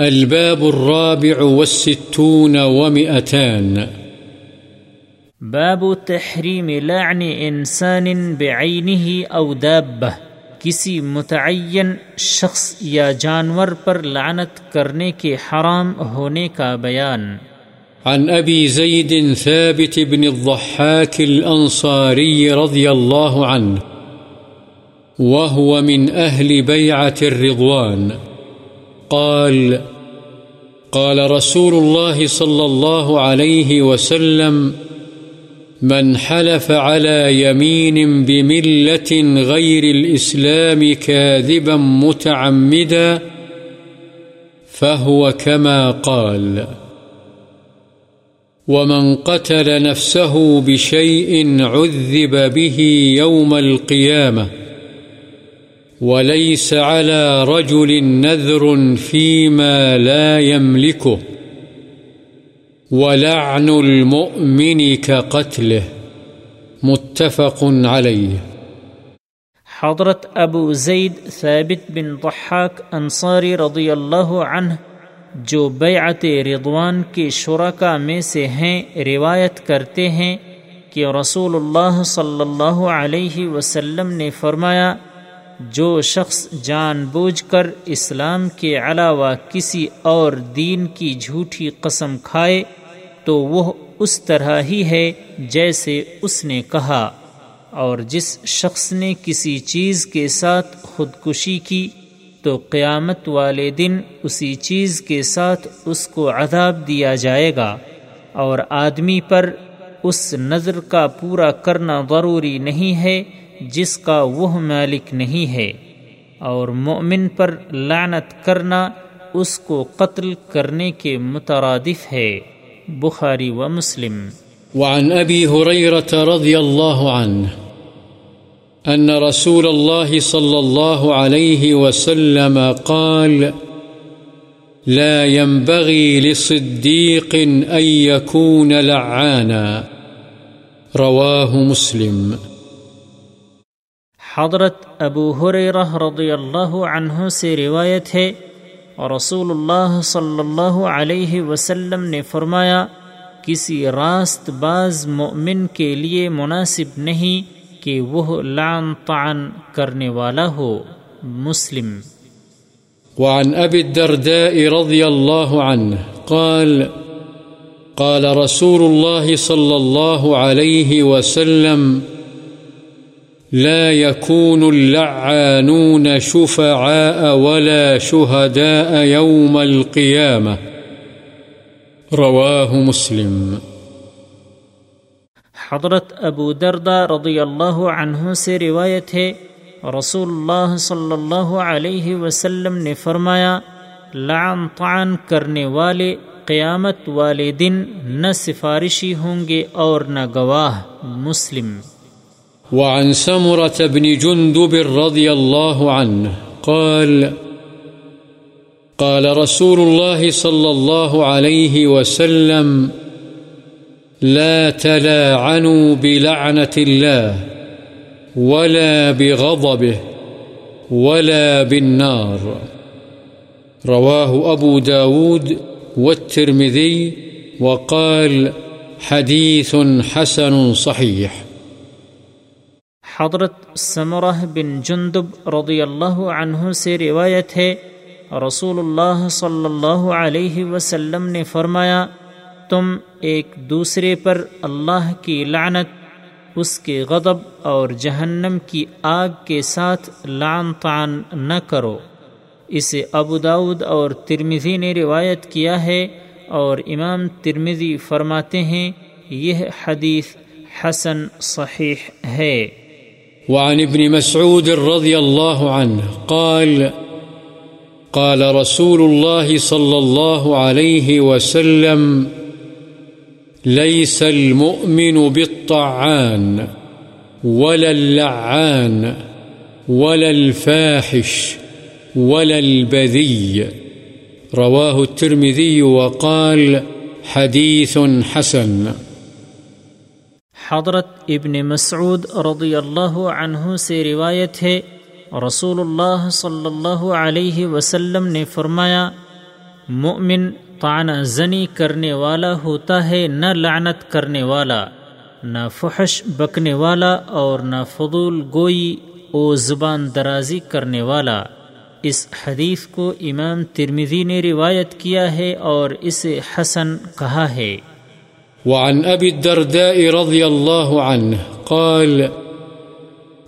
الباب الرابع والستون ومئتان. باب تحریم لعن انسان بعینه او دابہ کسی متعین شخص یا جانور پر لعنت کرنے کے حرام ہونے کا بیان. عن أبي زيد ثابت بن الضحاك الأنصاري رضي الله عنه وهو من أهل بيعة الرضوان. قال قال رسول الله صلى الله عليه وسلم، من حلف على يمين بملة غير الإسلام كاذبا متعمدا، فهو كما قال. ومن قتل نفسه بشيء عذب به يوم القيامة وليس على رجل نذر فيما لا يملكه ولعن المؤمن كقتله متفق عليه حضرت ابو زید ثابت بن ضحاک انصاری رضی اللہ عنہ، جو بیعت رضوان کے شرکا میں سے ہیں، روایت کرتے ہیں کہ رسول اللہ صلی اللہ علیہ وسلم نے فرمایا جو شخص جان بوجھ کر اسلام کے علاوہ کسی اور دین کی جھوٹی قسم کھائے تو وہ اس طرح ہی ہے جیسے اس نے کہا۔ اور جس شخص نے کسی چیز کے ساتھ خودکشی کی تو قیامت والے دن اسی چیز کے ساتھ اس کو عذاب دیا جائے گا۔ اور آدمی پر اس نظر کا پورا کرنا ضروری نہیں ہے جس کا وہ مالک نہیں ہے اور مومن پر لعنت کرنا اس کو قتل کرنے کے مترادف ہے۔ بخاری و مسلم۔ وعن أبي هريرة رضي الله عنه أن رسول الله صلى الله عليه وسلم قال، لا ينبغي لصديق أن يكون لعانا۔ رواه مسلم۔ حضرت ابو حریرہ رضی اللہ عنہ سے روایت ہے اور رسول اللہ صلی اللہ علیہ وسلم نے فرمایا، کسی راست باز مؤمن کے لیے مناسب نہیں کہ وہ لعن طعن کرنے والا ہو۔ مسلم۔ وعن أبي الدرداء رضي الله عنه قال قال رسول الله صلى الله عليه وسلم لا يكون اللعانون شفعاء ولا شهداء يوم القيامة. رواه مسلم. حضرت ابو دردہ رضی اللہ عنہ سے روایت ہے رسول اللہ صلی اللہ علیہ وسلم نے فرمایا، لعن طعن کرنے والے قیامت والے دن نہ سفارشی ہوں گے اور نہ گواہ مسلم۔ وعن سمرة بن جندب رضي الله عنه قال قال رسول الله صلى الله عليه وسلم، لا تلاعنوا بلعنة الله ولا بغضبه ولا بالنار. رواه أبو داود والترمذي وقال، حديث حسن صحيح. حضرت ثمرہ بن جندب رضی اللہ عنہ سے روایت ہے رسول اللہ صلی اللہ علیہ وسلم نے فرمایا، تم ایک دوسرے پر اللہ کی لعنت، اس کے غضب اور جہنم کی آگ کے ساتھ لعن طعن نہ کرو۔ اسے ابو داود اور ترمزی نے روایت کیا ہے اور امام ترمزی فرماتے ہیں، یہ حدیث حسن صحیح ہے۔ وعن ابن مسعود رضي الله عنه قال قال رسول الله صلى الله عليه وسلم، ليس المؤمن بالطعان ولا اللعان ولا الفاحش ولا البذي. رواه الترمذي وقال، حديث حسن. حضرت ابن مسعود رضی اللہ عنہ سے روایت ہے رسول اللہ صلی اللہ علیہ وسلم نے فرمایا، مؤمن طعنہ زنی کرنے والا ہوتا ہے، نہ لعنت کرنے والا، نہ فحش بکنے والا اور نہ فضول گوئی او زبان درازی کرنے والا۔ اس حدیث کو امام ترمذی نے روایت کیا ہے اور اسے حسن کہا ہے۔ وعن أبي الدرداء رضي الله عنه قال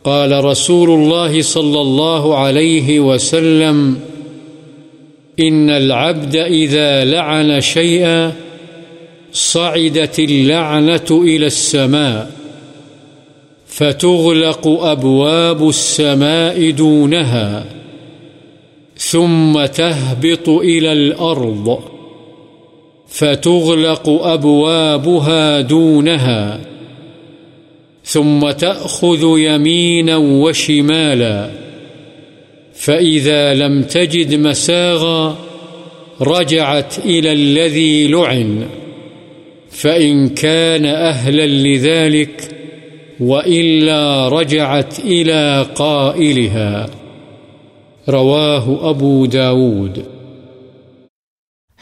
قال رسول الله صلى الله عليه وسلم، إن العبد إذا لعن شيئا صعدت اللعنة إلى السماء، فتغلق أبواب السماء دونها، ثم تهبط إلى الأرض. فتغلق أبوابها دونها، ثم تأخذ يمينا وشمالا، فإذا لم تجد مساغا رجعت إلى الذي لعن، فإن كان أهلا لذلك وإلا رجعت إلى قائلها. رواه أبو داود.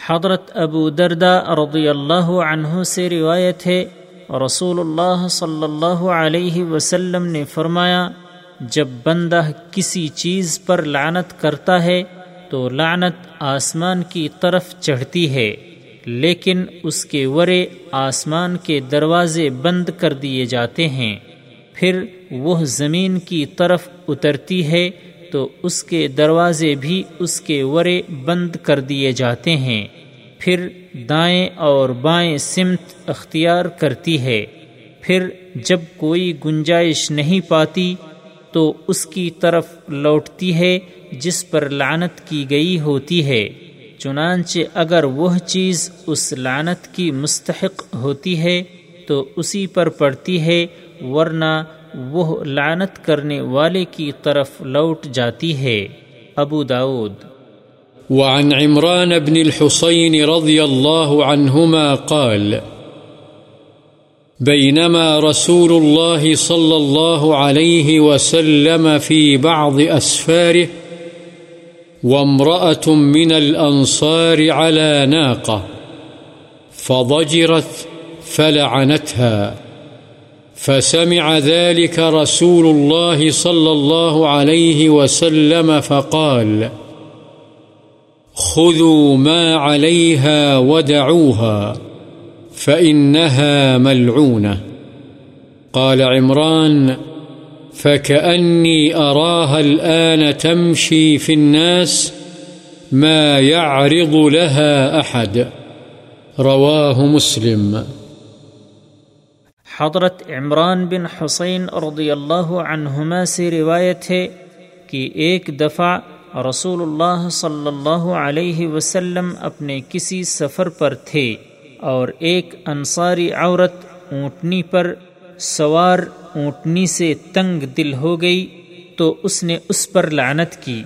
حضرت ابو دردہ رضی اللہ عنہ سے روایت ہے رسول اللہ صلی اللہ علیہ وسلم نے فرمایا، جب بندہ کسی چیز پر لعنت کرتا ہے، تو لعنت آسمان کی طرف چڑھتی ہے، لیکن اس کے ورے آسمان کے دروازے بند کر دیے جاتے ہیں۔ پھر وہ زمین کی طرف اترتی ہے تو اس کے دروازے بھی اس کے ورے بند کر دیے جاتے ہیں۔ پھر دائیں اور بائیں سمت اختیار کرتی ہے۔ پھر جب کوئی گنجائش نہیں پاتی تو اس کی طرف لوٹتی ہے جس پر لعنت کی گئی ہوتی ہے۔ چنانچہ اگر وہ چیز اس لعنت کی مستحق ہوتی ہے تو اسی پر پڑتی ہے، ورنہ وہ لعنت کرنے والے کی طرف لوٹ جاتی ہے۔ ابو داود وعن عمران بن الحصين رضي الله عنهما قال بينما رسول الله صلى الله عليه وسلم في بعض أسفاره وامرأة من الأنصار على ناقة، فضجرت، فلعنتها۔ فسمع ذلك رسول الله صلى الله عليه وسلم فقال، خذوا ما عليها ودعوها، فإنها ملعونة. قال عمران، فكأني أراها الآن تمشي في الناس ما يعرض لها أحد. رواه مسلم. حضرت عمران بن حسین رضی اللہ عنہما سے روایت ہے کہ ایک دفعہ رسول اللہ صلی اللہ علیہ وسلم اپنے کسی سفر پر تھے اور ایک انصاری عورت اونٹنی پر سوار اونٹنی سے تنگ دل ہو گئی تو اس نے اس پر لعنت کی۔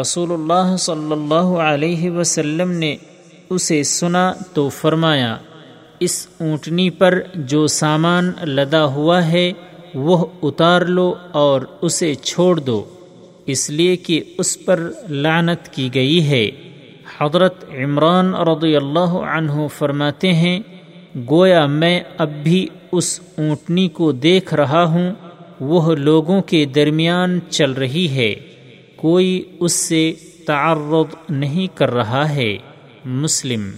رسول اللہ صلی اللہ علیہ وسلم نے اسے سنا تو فرمایا اس اونٹنی پر جو سامان لدا ہوا ہے، وہ اتار لو اور اسے چھوڑ دو۔ اس لیے کہ اس پر لعنت کی گئی ہے۔ حضرت عمران رضی اللہ عنہ فرماتے ہیں، گویا میں اب بھی اس اونٹنی کو دیکھ رہا ہوں، وہ لوگوں کے درمیان چل رہی ہے۔ کوئی اس سے تعرض نہیں کر رہا ہے۔ مسلم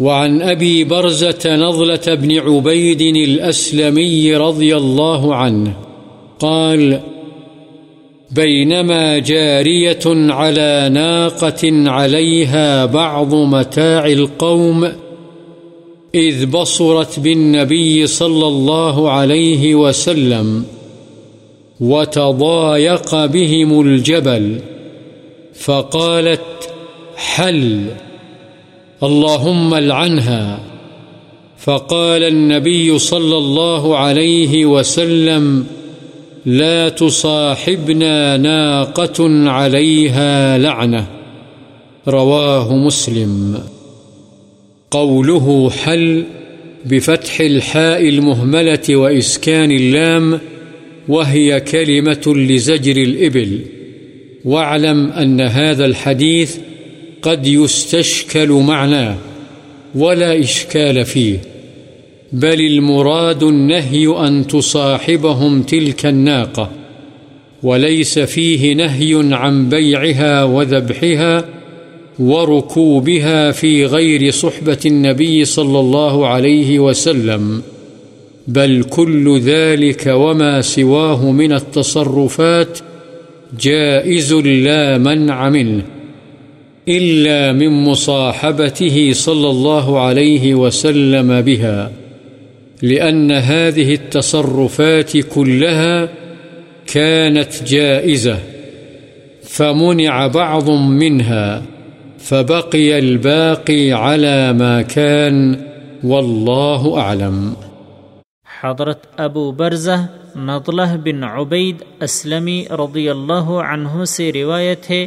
وعن أبي برزة نضلة بن عبيد الأسلمي رضي الله عنه قال، بينما جارية على ناقة عليها بعض متاع القوم إذ بصرت بالنبي صلى الله عليه وسلم وتضايق بهم الجبل فقالت، حل. اللهم العنها. فقال النبي صلى الله عليه وسلم، لا تصاحبنا ناقة عليها لعنة. رواه مسلم. قوله حل بفتح الحاء المهملة وإسكان اللام، وهي كلمة لزجر الإبل. واعلم أن هذا الحديث قد يستشكل معناه ولا إشكال فيه، بل المراد النهي أن تصاحبهم تلك الناقة، وليس فيه نهي عن بيعها وذبحها وركوبها في غير صحبة النبي صلى الله عليه وسلم، بل كل ذلك وما سواه من التصرفات جائز لا منع منه. إلا من مصاحبته صلى الله عليه وسلم بها، لأن هذه التصرفات كلها كانت جائزة، فمنع بعض منها، فبقي الباقي على ما كان، والله أعلم. حضرت ابو برزہ نطلہ بن عبید اسلمی رضی اللہ عنہ سے روایت ہے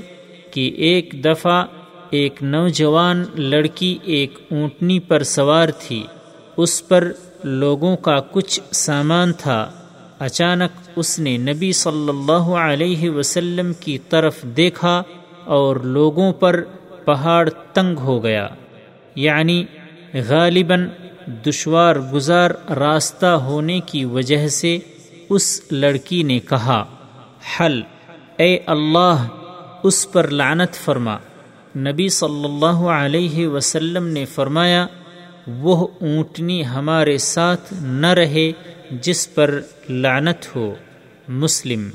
کہ ایک دفعہ ایک نوجوان لڑکی ایک اونٹنی پر سوار تھی۔ اس پر لوگوں کا کچھ سامان تھا۔ اچانک اس نے نبی صلی اللہ علیہ وسلم کی طرف دیکھا اور لوگوں پر پہاڑ تنگ ہو گیا۔ یعنی غالباً دشوار گزار راستہ ہونے کی وجہ سے اس لڑکی نے کہا، حل، اے اللہ اس پر لعنت فرما۔ نبی صلی اللہ علیہ وسلم نے فرمایا، وہ اونٹنی ہمارے ساتھ نہ رہے جس پر لعنت ہو۔ مسلم،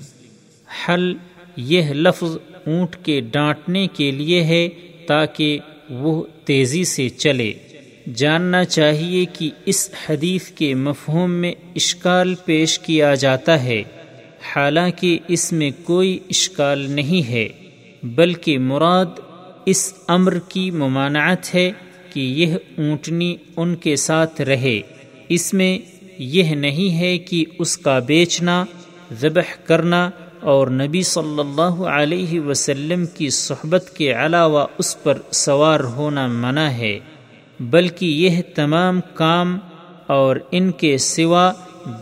حل، یہ لفظ اونٹ کے ڈانٹنے کے لیے ہے تاکہ وہ تیزی سے چلے۔ جاننا چاہیے کہ اس حدیث کے مفہوم میں اشکال پیش کیا جاتا ہے۔ حالانکہ اس میں کوئی اشکال نہیں ہے۔ بلکہ مراد اس امر کی ممانعت ہے کہ یہ اونٹنی ان کے ساتھ رہے۔ اس میں یہ نہیں ہے کہ اس کا بیچنا، ذبح کرنا اور نبی صلی اللہ علیہ وسلم کی صحبت کے علاوہ اس پر سوار ہونا منع ہے، بلکہ یہ تمام کام اور ان کے سوا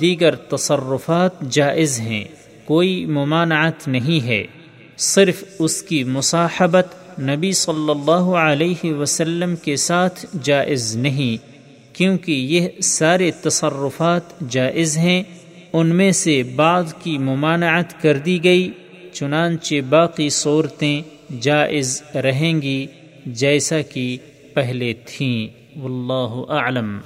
دیگر تصرفات جائز ہیں۔ کوئی ممانعت نہیں ہے۔ صرف اس کی مصاحبت نبی صلی اللہ علیہ وسلم کے ساتھ جائز نہیں، کیونکہ یہ سارے تصرفات جائز ہیں۔ ان میں سے بعض کی ممانعت کر دی گئی، چنانچہ باقی صورتیں جائز رہیں گی جیسا کہ پہلے تھیں۔ واللہ اعلم۔